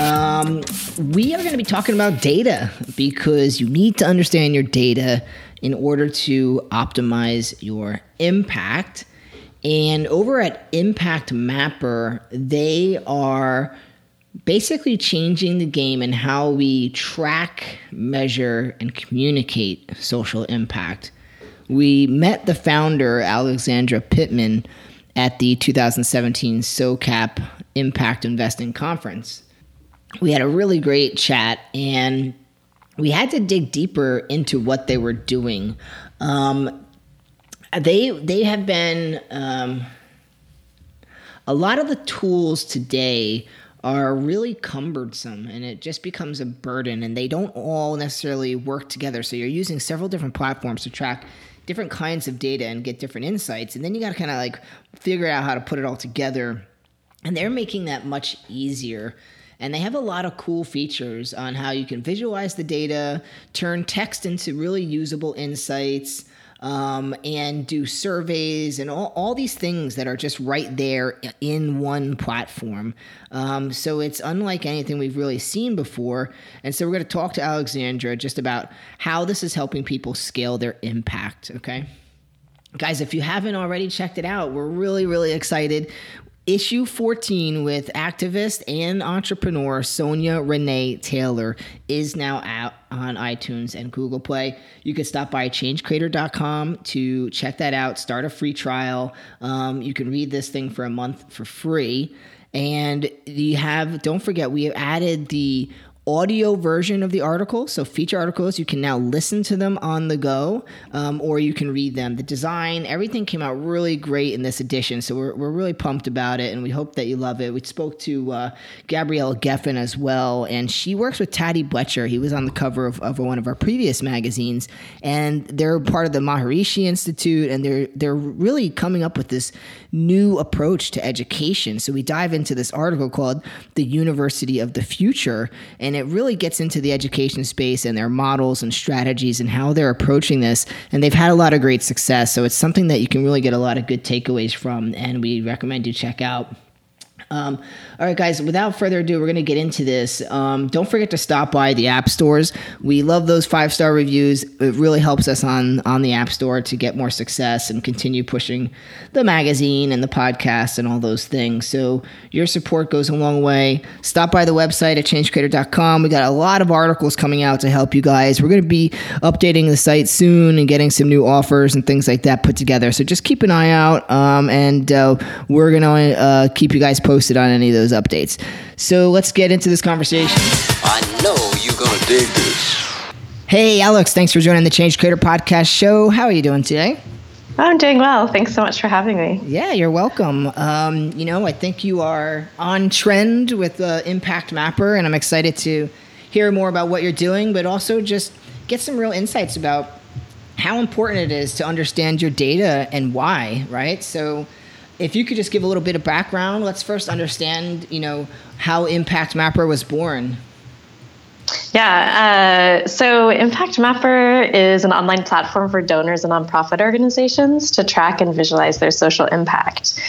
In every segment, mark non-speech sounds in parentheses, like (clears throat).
Um, we are going to be talking about data because you need to understand your data in order to optimize your impact. And over at Impact Mapper, they are basically changing the game in how we track, measure, and communicate social impact. We met the founder, Alexandra Pittman, at the 2017 SOCAP Impact Investing Conference we had a really great chat and we had to dig deeper into what they were doing. Um, they they have been um, a lot of the tools today are really cumbersome and it just becomes a burden and they don't all necessarily work together. So you're using several different platforms to track different kinds of data and get different insights and then you got to kind of like figure out how to put it all together. And they're making that much easier and they have a lot of cool features on how you can visualize the data, turn text into really usable insights. Um, and do surveys and all, all these things that are just right there in one platform. Um, so it's unlike anything we've really seen before. And so we're going to talk to Alexandra just about how this is helping people scale their impact. Okay. Guys, if you haven't already checked it out, we're really, really excited issue 14 with activist and entrepreneur Sonya Renee Taylor is now out on iTunes and Google Play. You can stop by changecreator.com to check that out, start a free trial. Um, you can read this thing for a month for free. And you have, don't forget, we have added the audio version of the article. So, feature articles, you can now listen to them on the go um, or you can read them. The design, everything came out really great in this edition. So, we're, we're really pumped about it and we hope that you love it. We spoke to uh, Gabrielle Geffen as well, and she works with Taddy Blecher. He was on the cover of, of one of our previous magazines, and they're part of the Maharishi Institute, and they're, they're really coming up with this new approach to education. So, we dive into this article called The University of the Future. And and it really gets into the education space and their models and strategies and how they're approaching this. And they've had a lot of great success. So it's something that you can really get a lot of good takeaways from, and we recommend you check out. Um, all right, guys, without further ado, we're going to get into this. Um, don't forget to stop by the app stores. We love those five star reviews. It really helps us on, on the app store to get more success and continue pushing the magazine and the podcast and all those things. So, your support goes a long way. Stop by the website at changecreator.com. We got a lot of articles coming out to help you guys. We're going to be updating the site soon and getting some new offers and things like that put together. So, just keep an eye out, um, and uh, we're going to uh, keep you guys posted posted on any of those updates. So let's get into this conversation. I know you're going to dig this. Hey, Alex, thanks for joining the Change Creator Podcast show. How are you doing today? I'm doing well. Thanks so much for having me. Yeah, you're welcome. Um, you know, I think you are on trend with the Impact Mapper, and I'm excited to hear more about what you're doing, but also just get some real insights about how important it is to understand your data and why, right? So, if you could just give a little bit of background, let's first understand, you know, how Impact Mapper was born. Yeah, uh, so Impact Mapper is an online platform for donors and nonprofit organizations to track and visualize their social impact.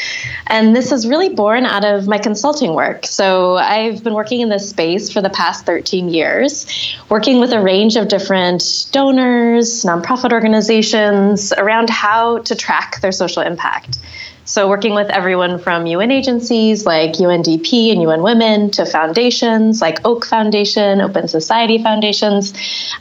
And this is really born out of my consulting work. So I've been working in this space for the past 13 years, working with a range of different donors, nonprofit organizations around how to track their social impact. So, working with everyone from UN agencies like UNDP and UN Women to foundations like Oak Foundation, Open Society Foundations,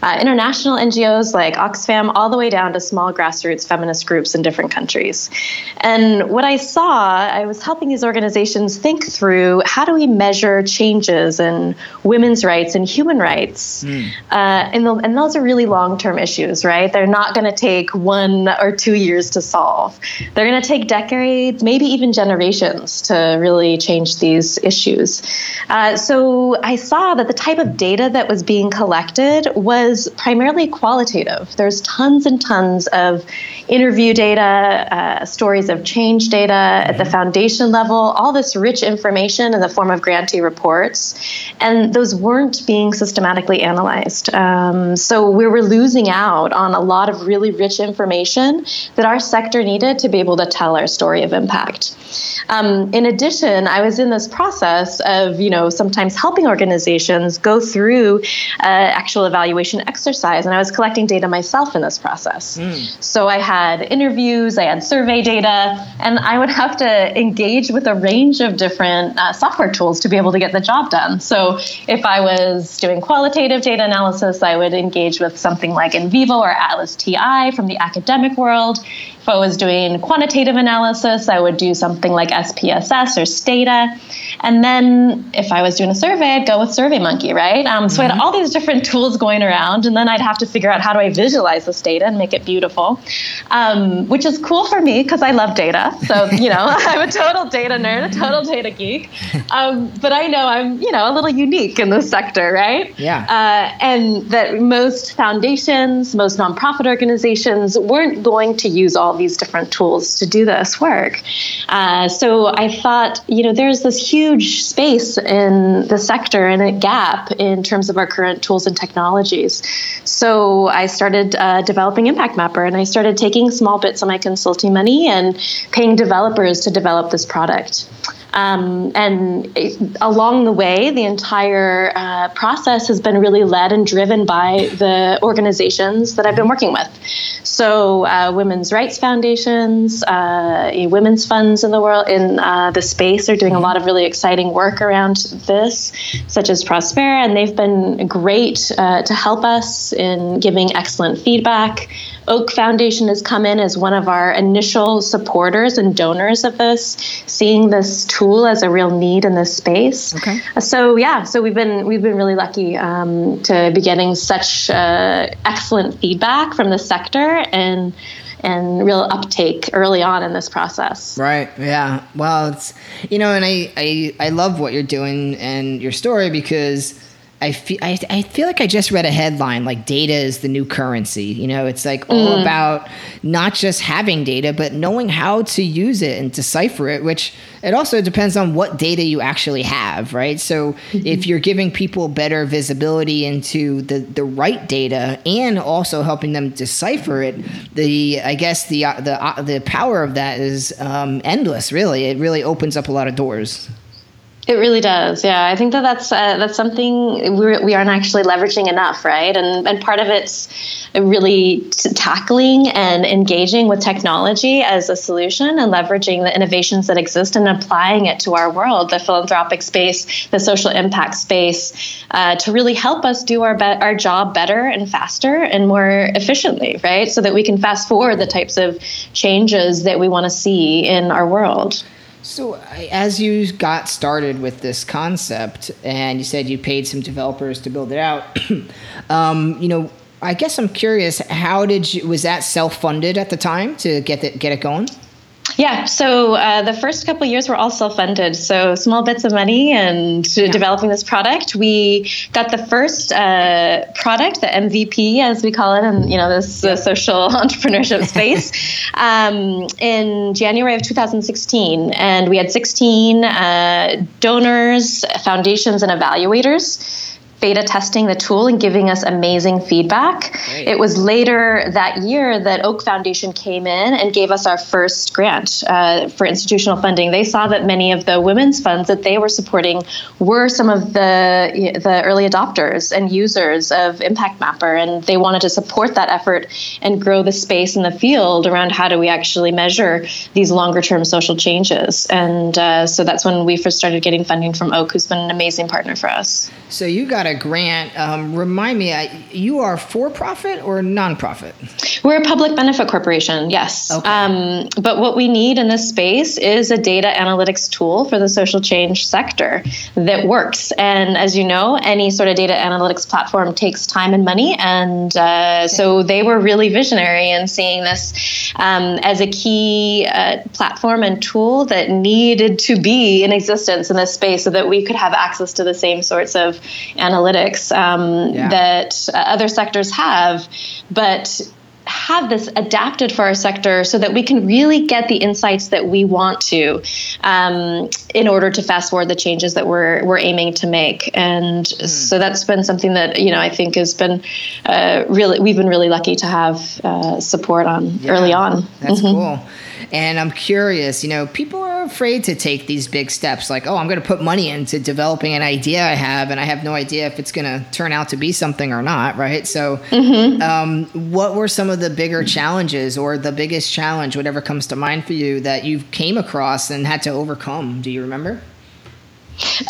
uh, international NGOs like Oxfam, all the way down to small grassroots feminist groups in different countries. And what I saw, I was helping these organizations think through how do we measure changes in women's rights and human rights? Mm. Uh, and, the, and those are really long term issues, right? They're not going to take one or two years to solve, they're going to take decades decades, maybe even generations to really change these issues. Uh, so I saw that the type of data that was being collected was primarily qualitative. There's tons and tons of interview data, uh, stories of change data at the foundation level, all this rich information in the form of grantee reports, and those weren't being systematically analyzed. Um, so we were losing out on a lot of really rich information that our sector needed to be able to tell our story of impact. Um, in addition, I was in this process of, you know, sometimes helping organizations go through uh, actual evaluation exercise, and I was collecting data myself in this process. Mm. So I had interviews, I had survey data, and I would have to engage with a range of different uh, software tools to be able to get the job done. So if I was doing qualitative data analysis, I would engage with something like NVivo or Atlas TI from the academic world. I was doing quantitative analysis, I would do something like SPSS or Stata. And then if I was doing a survey, I'd go with SurveyMonkey, right? Um, so mm-hmm. I had mm-hmm. all these different tools going around, and then I'd have to figure out how do I visualize this data and make it beautiful, um, which is cool for me because I love data. So, you know, (laughs) I'm a total data nerd, a total data geek. Um, but I know I'm, you know, a little unique in this sector, right? Yeah. Uh, and that most foundations, most nonprofit organizations weren't going to use all these different tools to do this work. Uh, so I thought, you know, there's this huge space in the sector and a gap in terms of our current tools and technologies. So I started uh, developing Impact Mapper and I started taking small bits of my consulting money and paying developers to develop this product. Um, and it, along the way, the entire uh, process has been really led and driven by the organizations that I've been working with. So, uh, women's rights foundations, uh, women's funds in the world, in uh, the space, are doing a lot of really exciting work around this, such as Prospera, and they've been great uh, to help us in giving excellent feedback. Oak Foundation has come in as one of our initial supporters and donors of this, seeing this tool as a real need in this space. Okay. So yeah, so we've been we've been really lucky um, to be getting such uh, excellent feedback from the sector and and real uptake early on in this process. Right. Yeah. Well, it's you know, and I I, I love what you're doing and your story because I feel I, I feel like I just read a headline like data is the new currency. You know, it's like all mm. about not just having data, but knowing how to use it and decipher it. Which it also depends on what data you actually have, right? So mm-hmm. if you're giving people better visibility into the the right data and also helping them decipher it, the I guess the uh, the uh, the power of that is um, endless. Really, it really opens up a lot of doors. It really does. Yeah, I think that that's uh, that's something we're, we aren't actually leveraging enough, right? And and part of it's really t- tackling and engaging with technology as a solution and leveraging the innovations that exist and applying it to our world, the philanthropic space, the social impact space, uh, to really help us do our be- our job better and faster and more efficiently, right? So that we can fast forward the types of changes that we want to see in our world. So, as you got started with this concept, and you said you paid some developers to build it out, (clears throat) um, you know, I guess I'm curious. How did you? Was that self funded at the time to get it get it going? Yeah, so uh, the first couple years were all self-funded, so small bits of money and yeah. developing this product. We got the first uh, product, the MVP, as we call it, in you know this uh, social (laughs) entrepreneurship space, (laughs) um, in January of 2016, and we had 16 uh, donors, foundations, and evaluators beta testing the tool and giving us amazing feedback. Great. It was later that year that Oak Foundation came in and gave us our first grant uh, for institutional funding. They saw that many of the women's funds that they were supporting were some of the the early adopters and users of Impact Mapper, and they wanted to support that effort and grow the space in the field around how do we actually measure these longer term social changes. And uh, so that's when we first started getting funding from Oak, who's been an amazing partner for us. So you got a grant. Um, remind me, I, you are for profit or nonprofit? We're a public benefit corporation, yes. Okay. Um, but what we need in this space is a data analytics tool for the social change sector that works. And as you know, any sort of data analytics platform takes time and money. And uh, so they were really visionary in seeing this um, as a key uh, platform and tool that needed to be in existence in this space so that we could have access to the same sorts of analytics um, Yeah. that uh, other sectors have. But have this adapted for our sector so that we can really get the insights that we want to um, in order to fast forward the changes that we're we're aiming to make and so that's been something that you know I think has been uh, really we've been really lucky to have uh, support on early on That's cool. And I'm curious, you know, people are afraid to take these big steps like, oh, I'm going to put money into developing an idea I have, and I have no idea if it's going to turn out to be something or not, right? So, um, what were some of the bigger challenges or the biggest challenge, whatever comes to mind for you, that you came across and had to overcome? Do you remember?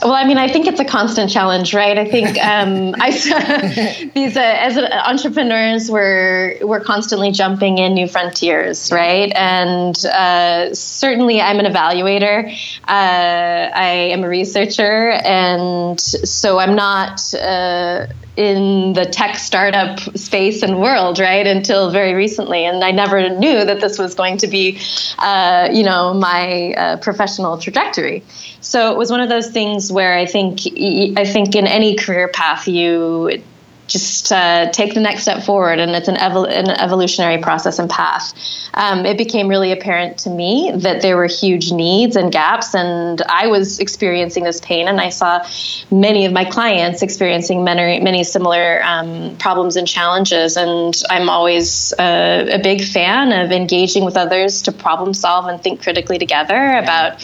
Well, I mean, I think it's a constant challenge, right? I think um, I (laughs) these uh, as entrepreneurs, we're we're constantly jumping in new frontiers, right? And uh, certainly, I'm an evaluator. Uh, I am a researcher, and so I'm not. In the tech startup space and world, right? Until very recently, and I never knew that this was going to be, uh, you know, my uh, professional trajectory. So it was one of those things where I think I think in any career path you just uh, take the next step forward, and it's an, evol- an evolutionary process and path. Um, it became really apparent to me that there were huge needs and gaps, and I was experiencing this pain, and I saw many of my clients experiencing many, many similar um, problems and challenges. And I'm always uh, a big fan of engaging with others to problem solve and think critically together about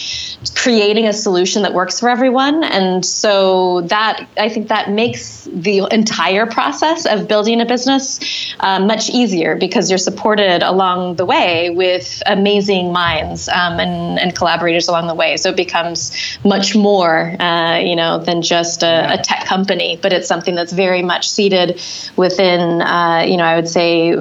creating a solution that works for everyone. And so that I think that makes the entire process of building a business uh, much easier because you're supported along the way with amazing minds um, and, and collaborators along the way. So it becomes much more, uh, you know, than just a, a, tech company, but it's something that's very much seated within, uh, you know, I would say,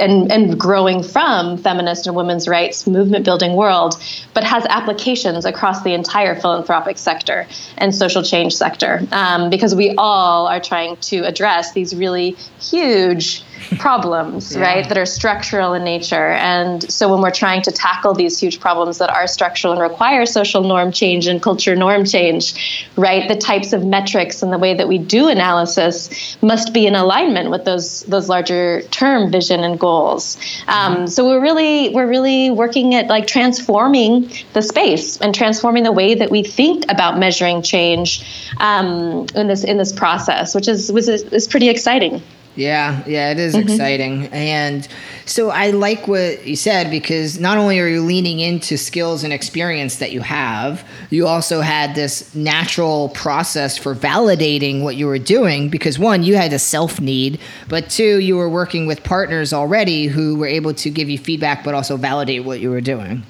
and and growing from feminist and women's rights movement building world, but has applications across the entire philanthropic sector and social change sector um, because we all are trying to address these really huge problems, yeah. right, that are structural in nature. And so when we're trying to tackle these huge problems that are structural and require social norm change and culture norm change, right, the types of metrics and the way that we do analysis must be in alignment with those those larger term vision and goals. Um, so we're really we're really working at like transforming the space and transforming the way that we think about measuring change um, in this in this process, which is was is pretty exciting. Yeah, yeah, it is mm-hmm. exciting. And so I like what you said because not only are you leaning into skills and experience that you have, you also had this natural process for validating what you were doing because one, you had a self need, but two, you were working with partners already who were able to give you feedback but also validate what you were doing.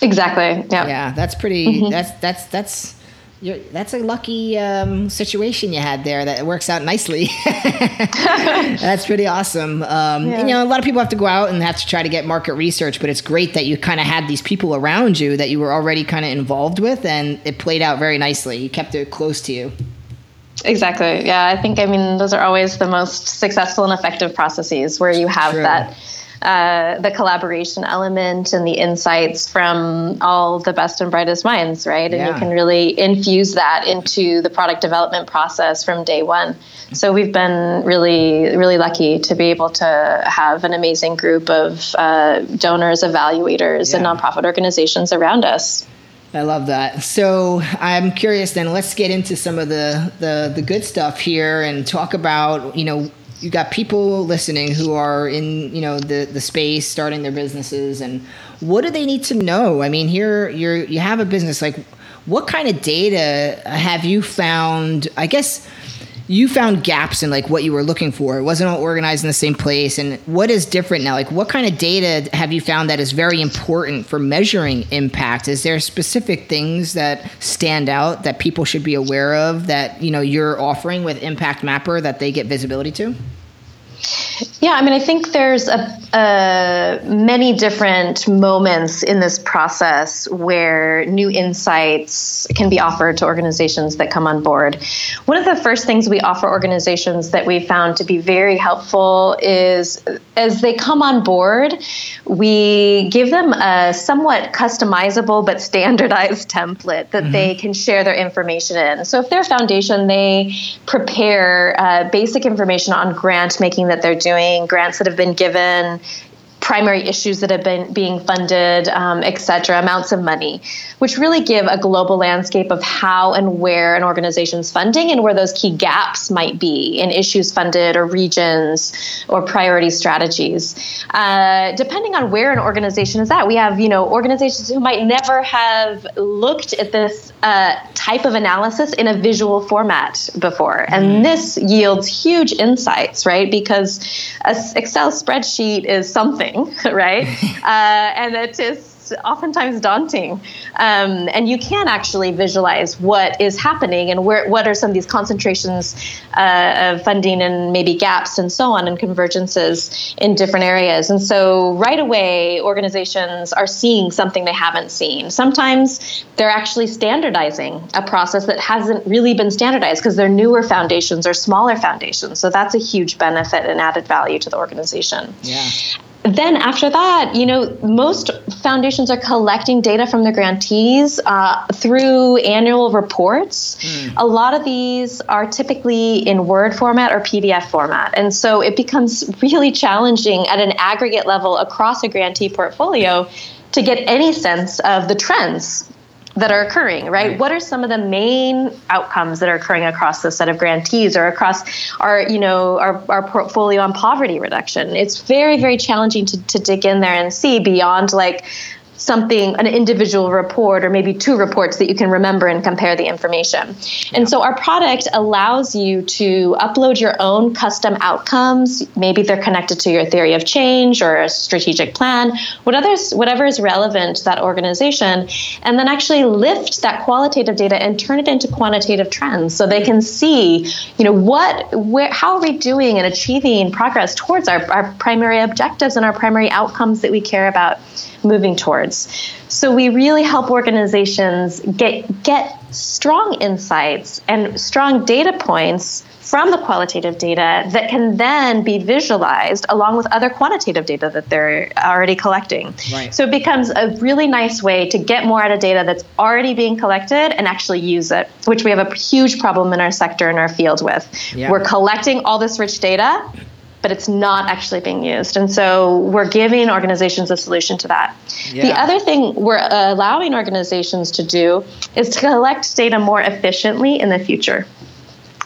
Exactly. Yeah. Yeah, that's pretty mm-hmm. that's that's that's you're, that's a lucky um, situation you had there that works out nicely. (laughs) that's pretty awesome. Um, yeah. and, you know, a lot of people have to go out and have to try to get market research, but it's great that you kind of had these people around you that you were already kind of involved with, and it played out very nicely. You kept it close to you. Exactly. Yeah, I think I mean those are always the most successful and effective processes where you have True. that uh, the collaboration element and the insights from all the best and brightest minds, right? And yeah. you can really infuse that into the product development process from day one. So we've been really, really lucky to be able to have an amazing group of uh, donors, evaluators, yeah. and nonprofit organizations around us. I love that. So I'm curious then, let's get into some of the, the, the good stuff here and talk about, you know, you got people listening who are in you know the the space starting their businesses and what do they need to know? I mean here you're you have a business like what kind of data have you found? I guess you found gaps in like what you were looking for. It wasn't all organized in the same place. And what is different now? Like, what kind of data have you found that is very important for measuring impact? Is there specific things that stand out that people should be aware of that you know you're offering with Impact Mapper that they get visibility to? Yeah, I mean, I think there's a, a, many different moments in this process where new insights can be offered to organizations that come on board. One of the first things we offer organizations that we found to be very helpful is as they come on board, we give them a somewhat customizable but standardized (laughs) template that mm-hmm. they can share their information in. So if they're a foundation, they prepare uh, basic information on grant making that they're doing, grants that have been given, primary issues that have been being funded, um, et cetera, amounts of money, which really give a global landscape of how and where an organization's funding and where those key gaps might be in issues funded or regions or priority strategies. Uh, depending on where an organization is at, we have you know organizations who might never have looked at this uh, type of analysis in a visual format before, and mm. this yields huge insights, right? Because a Excel spreadsheet is something thing, (laughs) right? (laughs) uh, and it is oftentimes daunting. Um, and you can actually visualize what is happening and where what are some of these concentrations uh, of funding and maybe gaps and so on and convergences in different areas. And so right away, organizations are seeing something they haven't seen. Sometimes they're actually standardizing a process that hasn't really been standardized because they're newer foundations or smaller foundations. So that's a huge benefit and added value to the organization. Yeah then after that, you know, most foundations are collecting data from their grantees uh, through annual reports. Mm. A lot of these are typically in Word format or PDF format. And so it becomes really challenging at an aggregate level across a grantee portfolio to get any sense of the trends that are occurring, right? right? What are some of the main outcomes that are occurring across the set of grantees or across our, you know, our, our portfolio on poverty reduction? It's very, very challenging to, to dig in there and see beyond like something, an individual report or maybe two reports that you can remember and compare the information. And so our product allows you to upload your own custom outcomes. Maybe they're connected to your theory of change or a strategic plan, whatever is relevant to that organization, and then actually lift that qualitative data and turn it into quantitative trends so they can see, you know, what, where, how are we doing and achieving progress towards our, our primary objectives and our primary outcomes that we care about moving towards. So we really help organizations get get strong insights and strong data points from the qualitative data that can then be visualized along with other quantitative data that they're already collecting. Right. So it becomes a really nice way to get more out of data that's already being collected and actually use it, which we have a huge problem in our sector in our field with. Yeah. We're collecting all this rich data but it's not actually being used. And so we're giving organizations a solution to that. Yeah. The other thing we're allowing organizations to do is to collect data more efficiently in the future.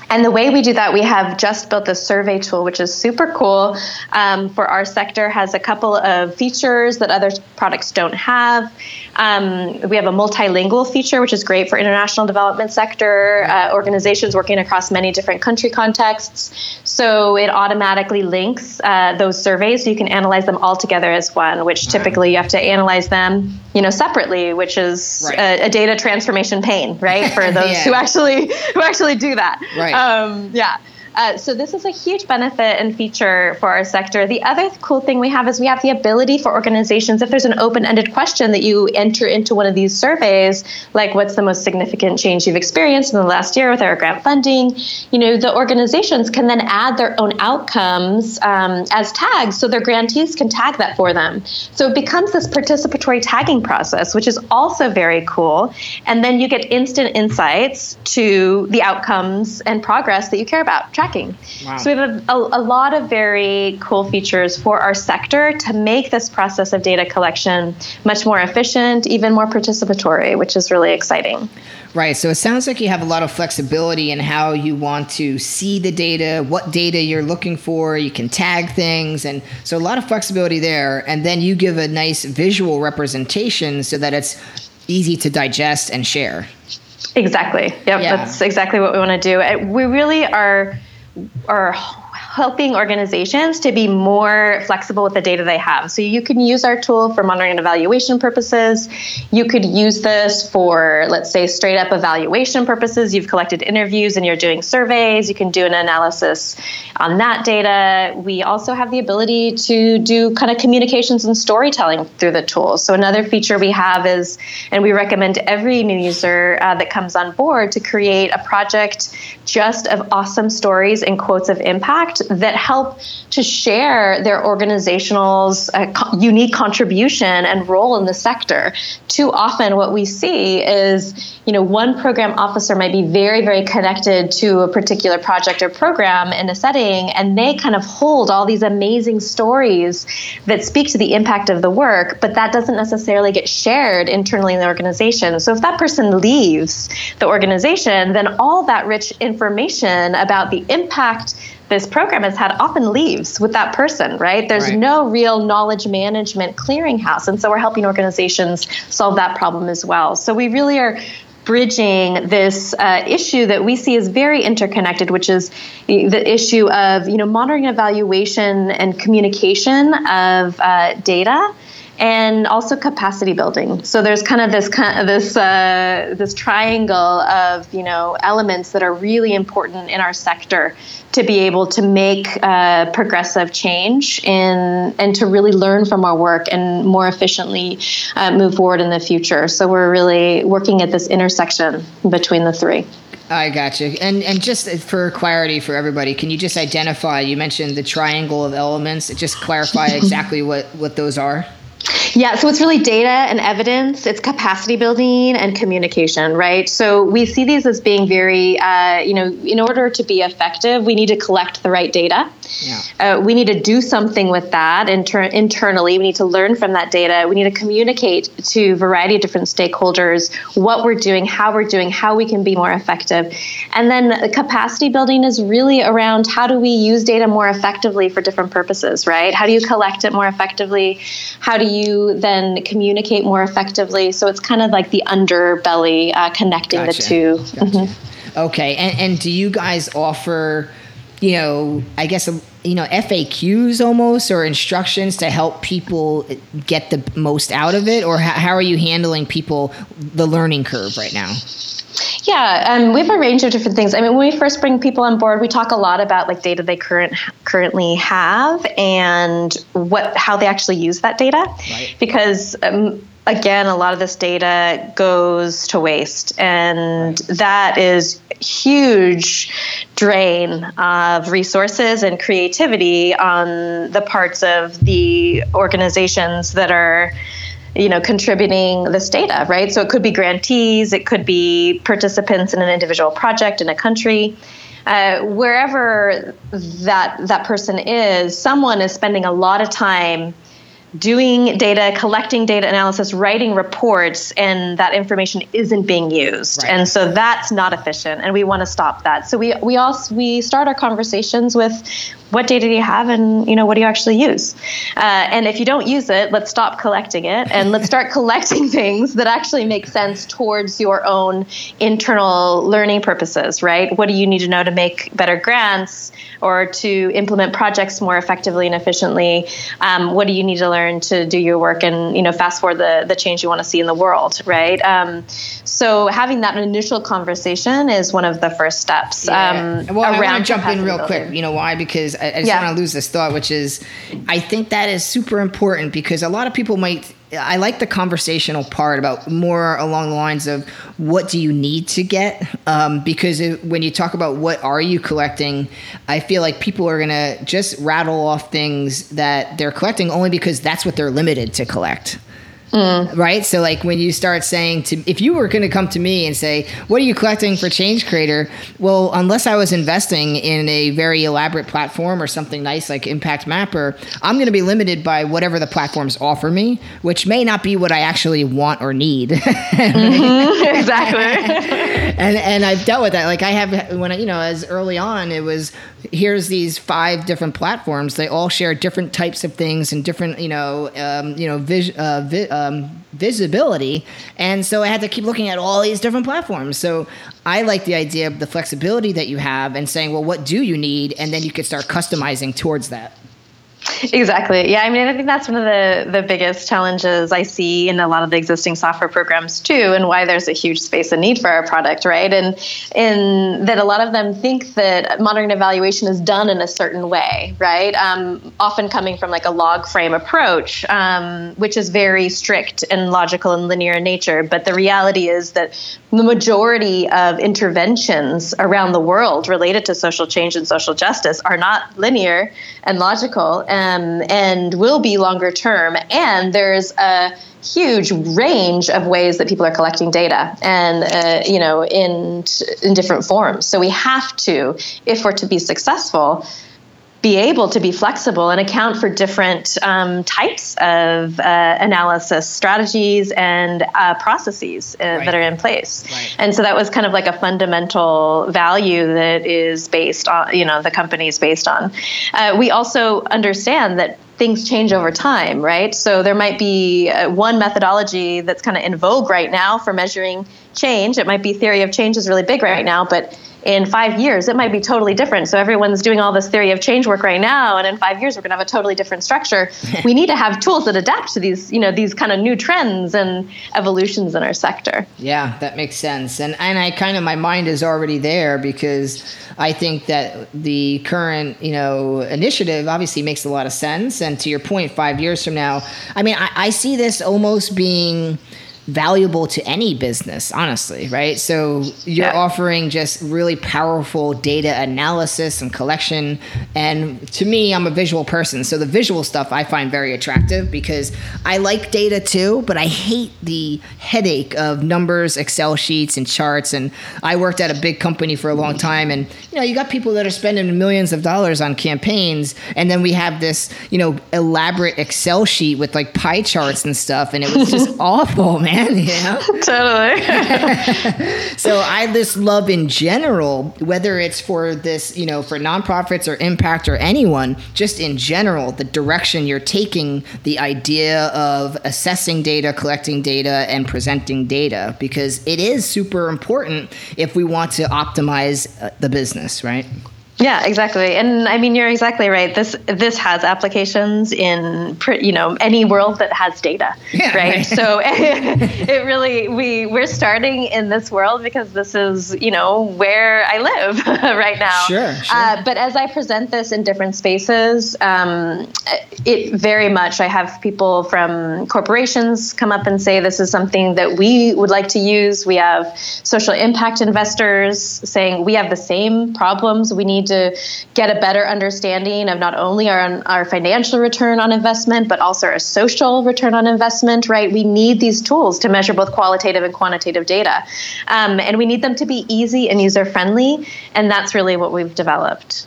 And the way we do that, we have just built this survey tool, which is super cool um, for our sector, has a couple of features that other products don't have. Um, we have a multilingual feature, which is great for international development sector uh, organizations working across many different country contexts. So it automatically links uh, those surveys, so you can analyze them all together as one. Which typically you have to analyze them, you know, separately, which is right. a, a, data transformation pain, right, for (laughs) those yeah. who actually who actually do that. Right. Um, yeah. Uh, so this is a huge benefit and feature for our sector. The other cool thing we have is we have the ability for organizations, if there's an open-ended question that you enter into one of these surveys, like what's the most significant change you've experienced in the last year with our grant funding, you know, the organizations can then add their own outcomes um, as tags, so their grantees can tag that for them. So it becomes this participatory tagging process, which is also very cool. And then you get instant insights to the outcomes and progress that you care about. Track tracking. Wow. So we have a, a, a, lot of very cool features for our sector to make this process of data collection much more efficient, even more participatory, which is really exciting. Right. So it sounds like you have a lot of flexibility in how you want to see the data, what data you're looking for. You can tag things. And so a lot of flexibility there. And then you give a nice visual representation so that it's easy to digest and share. Exactly. Yep. Yeah. That's exactly what we want to do. Uh, We really are are helping organizations to be more flexible with the data they have. So you can use our tool for monitoring and evaluation purposes. You could use this for, let's say, straight up evaluation purposes. You've collected interviews and you're doing surveys. You can do an analysis on that data. We also have the ability to do kind of communications and storytelling through the tool. So another feature we have is, and we recommend every new user uh, that comes on board to create a project just of awesome stories and quotes of impact that help to share their organizational's uh, co- unique contribution and role in the sector. Too often, what we see is, you know, one program officer might be very, very connected to a particular project or program in a setting, and they kind of hold all these amazing stories that speak to the impact of the work, but that doesn't necessarily get shared internally in the organization. So if that person leaves the organization, then all that rich information about the impact this program has had often leaves with that person, right? There's Right. no real knowledge management clearinghouse. And so we're helping organizations solve that problem as well. So we really are bridging this uh, issue that we see as very interconnected, which is the issue of you know monitoring, evaluation, and communication of uh, data and also capacity building. So there's kind of this kind of this uh, this triangle of you know elements that are really important in our sector to be able to make uh, progressive change in and to really learn from our work and more efficiently uh, move forward in the future. So we're really working at this intersection between the three. I got you. And and just for clarity for everybody, can you just identify? You mentioned the triangle of elements. Just clarify (laughs) exactly what what those are. Yeah, so it's really data and evidence, it's capacity building and communication, right? So we see these as being very, uh, you know, in order to be effective, we need to collect the right data. Yeah. Uh, we need to do something with that inter- internally. We need to learn from that data. We need to communicate to a variety of different stakeholders what we're doing, how we're doing, how we can be more effective. And then capacity building is really around how do we use data more effectively for different purposes, right? How do you collect it more effectively? How do you then communicate more effectively? So it's kind of like the underbelly uh, connecting Gotcha. the 2 Gotcha. Mm-hmm. Okay. And and do you guys offer, you know, I guess you know FAQs almost or instructions to help people get the most out of it, or how, how are you handling people the learning curve right now? Yeah, um, we have a range of different things. I mean, when we first bring people on board, we talk a lot about like data they current currently have and what how they actually use that data, Right. because. Um, Again, a lot of this data goes to waste, and that is huge drain of resources and creativity on the parts of the organizations that are you know contributing this data right? So it could be grantees it could be participants in an individual project in a country. Uh, wherever that that person is someone is spending a lot of time doing data collecting data analysis writing reports and that information isn't being used. Right. and so that's not efficient and we want to stop that. So we we also we start our conversations with what data do you have and you know what do you actually use? Uh, and if you don't use it let's stop collecting it and let's start (laughs) collecting things that actually make sense towards your own internal learning purposes right? What do you need to know to make better grants or to implement projects more effectively and efficiently? Um, what do you need to learn to do your work and you know fast forward the, the change you want to see in the world right? Um, so having that initial conversation is one of the first steps um, well, I want around to jump in real quick. You know why? Because I, I just Yeah. want to lose this thought, which is, I think that is super important because a lot of people might. I like the conversational part about more along the lines of what do you need to get um, because it, when you talk about what are you collecting, I feel like people are gonna just rattle off things that they're collecting only because that's what they're limited to collect. Mm. Right. So, like, when you start saying to, if you were going to come to me and say, What are you collecting for Change Creator? Well, unless I was investing in a very elaborate platform or something nice like Impact Mapper, I'm going to be limited by whatever the platforms offer me, which may not be what I actually want or need. (laughs) Mm-hmm. (laughs) exactly and and I've dealt with that. Like I have when I, you know, as early on, it was here's these five different platforms. They all share different types of things and different, you know, um, you know, vis- uh, vi- um, visibility. And so I had to keep looking at all these different platforms. So I like the idea of the flexibility that you have and saying, well, what do you need? And then you could start customizing towards that. Exactly. Yeah. I mean, I think that's one of the, the biggest challenges I see in a lot of the existing software programs too, and why there's a huge space and need for our product, right? And in that a lot of them think that monitoring evaluation is done in a certain way, right? Um, often coming from like a log frame approach, um, which is very strict and logical and linear in nature. But the reality is that the majority of interventions around the world related to social change and social justice are not linear and logical um, and will be longer term. And there's a huge range of ways that people are collecting data and uh, you know in in different forms so we have to if we're to be successful be able to be flexible and account for different um, types of uh, analysis strategies and uh, processes uh, right. that are in place. Right. And so that was kind of like a fundamental value that is based on, you know, the company is based on. Uh, we also understand that things change over time, right? So there might be uh, one methodology that's kind of in vogue right now for measuring change. It might be theory of change is really big right now, but in five years, it might be totally different. So everyone's doing all this theory of change work right now, and in five years, we're going to have a totally different structure. (laughs) we need to have tools that adapt to these, you know, these kind of new trends and evolutions in our sector. Yeah, that makes sense. And and I kind of my mind is already there because I think that the current, you know, initiative obviously makes a lot of sense. And to your point, five years from now, I mean, I, I see this almost being valuable to any business, honestly, right? So you're yeah. offering just really powerful data analysis and collection. And to me, I'm a visual person. So the visual stuff I find very attractive because I like data too, but I hate the headache of numbers, Excel sheets, and charts. And I worked at a big company for a long time. And, you know, you got people that are spending millions of dollars on campaigns. And then we have this, you know, elaborate Excel sheet with like pie charts and stuff. And it was just (laughs) awful, man man, you know? (laughs) totally. (laughs) so I just love in general, whether it's for this, you know, for nonprofits or impact or anyone, just in general, the direction you're taking the idea of assessing data, collecting data, and presenting data, because it is super important if we want to optimize uh, the business, right? Yeah, exactly. And I mean, you're exactly right. This this has applications in you know any world that has data, yeah, right? right? So (laughs) (laughs) it really we we're starting in this world because this is you know where I live (laughs) right now. Sure. sure. Uh, but as I present this in different spaces, um, it very much I have people from corporations come up and say this is something that we would like to use. We have social impact investors saying we have the same problems. We need to get a better understanding of not only our, our financial return on investment, but also our social return on investment, right? We need these tools to measure both qualitative and quantitative data. Um, and we need them to be easy and user friendly. And that's really what we've developed.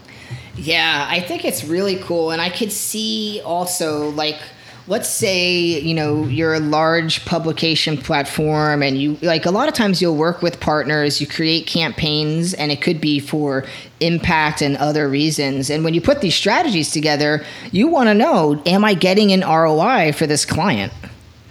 Yeah, I think it's really cool. And I could see also like, let's say you know you're a large publication platform and you like a lot of times you'll work with partners you create campaigns and it could be for impact and other reasons. And when you put these strategies together you want to know am i getting an roi for this client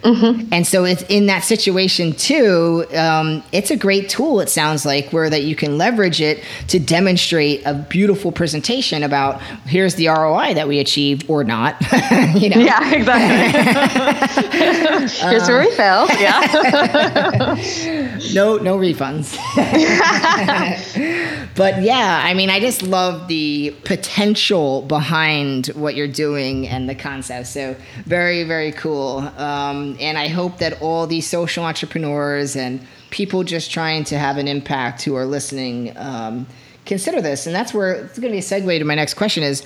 Mm-hmm. And so it's in that situation too. Um, it's a great tool. It sounds like where that you can leverage it to demonstrate a beautiful presentation about here's the ROI that we achieved or not. (laughs) you know? Yeah, exactly. (laughs) here's where we failed. Yeah. (laughs) no, no refunds. but yeah, I mean, I just love the potential behind what you're doing and the concept. So very, very cool. And I hope that all these social entrepreneurs and people just trying to have an impact who are listening um, consider this. And that's where it's going to be a segue to my next question is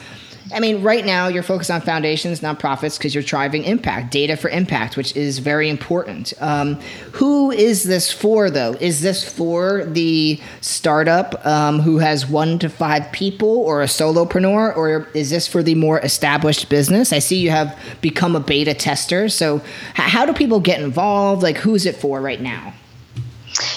I mean, right now you're focused on foundations, nonprofits, because you're driving impact, data for impact, which is very important. Um, who is this for, though? Is this for the startup um, who has one to five people or a solopreneur, or is this for the more established business? I see you have become a beta tester. So, h- how do people get involved? Like, who's it for right now?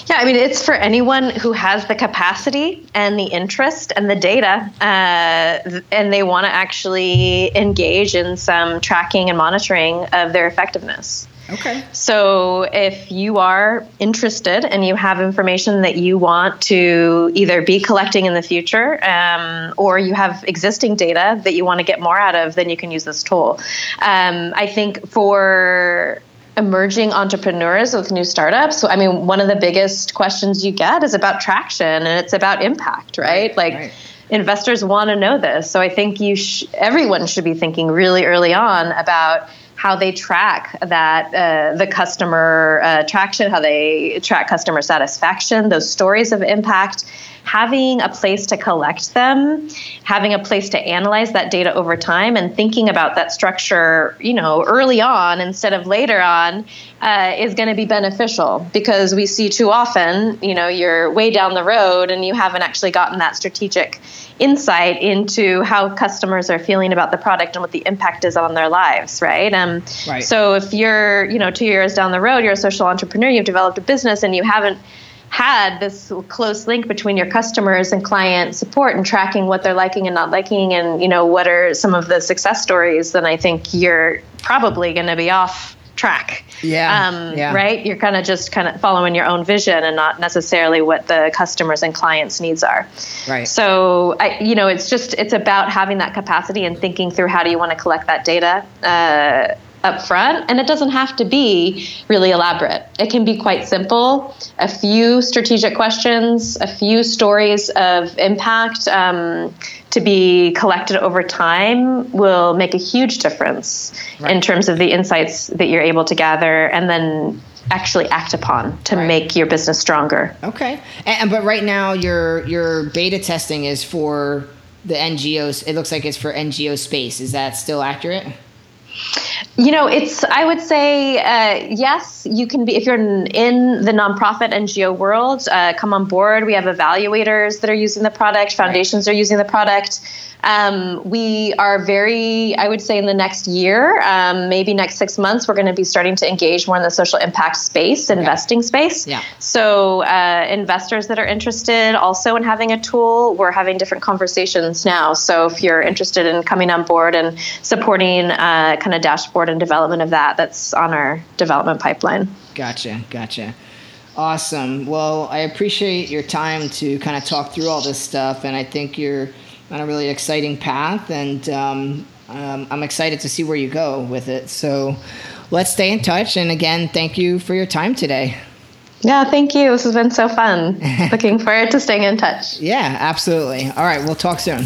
Yeah, I mean, it's for anyone who has the capacity and the interest and the data, uh, and they want to actually engage in some tracking and monitoring of their effectiveness. Okay. So if you are interested and you have information that you want to either be collecting in the future um, or you have existing data that you want to get more out of, then you can use this tool. Um, I think for emerging entrepreneurs with new startups. So, I mean, one of the biggest questions you get is about traction and it's about impact, right? Like, right. investors want to know this. So, I think you sh- everyone should be thinking really early on about how they track that uh, the customer uh, traction, how they track customer satisfaction, those stories of impact, having a place to collect them, having a place to analyze that data over time, and thinking about that structure, you know, early on instead of later on, uh, is going to be beneficial because we see too often, you know, you're way down the road and you haven't actually gotten that strategic insight into how customers are feeling about the product and what the impact is on their lives, right? Um, right. So if you're, you know, two years down the road, you're a social entrepreneur, you've developed a business, and you haven't had this close link between your customers and client support and tracking what they're liking and not liking and you know what are some of the success stories then i think you're probably going to be off track. Yeah, um, yeah. right? You're kind of just kind of following your own vision and not necessarily what the customers and clients needs are. Right. So I, you know it's just it's about having that capacity and thinking through how do you want to collect that data uh, up front and it doesn't have to be really elaborate. It can be quite simple. A few strategic questions a few stories of impact um, to be collected over time will make a huge difference right. in terms of the insights that you're able to gather and then actually act upon to right. make your business stronger. Okay. And, but right now your your beta testing is for the ngos it looks like it's for ngo space. Is that still accurate you know, it's, I would say, uh, yes, you can be, if you're in, in the nonprofit NGO world, uh, come on board. We have evaluators that are using the product, foundations right. are using the product. Um, we are very, I would say, in the next year, um, maybe next six months, we're going to be starting to engage more in the social impact space, okay. investing space. Yeah. So, uh, investors that are interested also in having a tool, we're having different conversations now. So, if you're interested in coming on board and supporting uh, kind of dashboard and development of that, that's on our development pipeline. Gotcha. Gotcha. Awesome. Well, I appreciate your time to kind of talk through all this stuff, and I think you're on a really exciting path, and um, um, I'm excited to see where you go with it. So let's stay in touch. And again, thank you for your time today. Yeah, thank you. This has been so fun. (laughs) Looking forward to staying in touch. Yeah, absolutely. All right, we'll talk soon.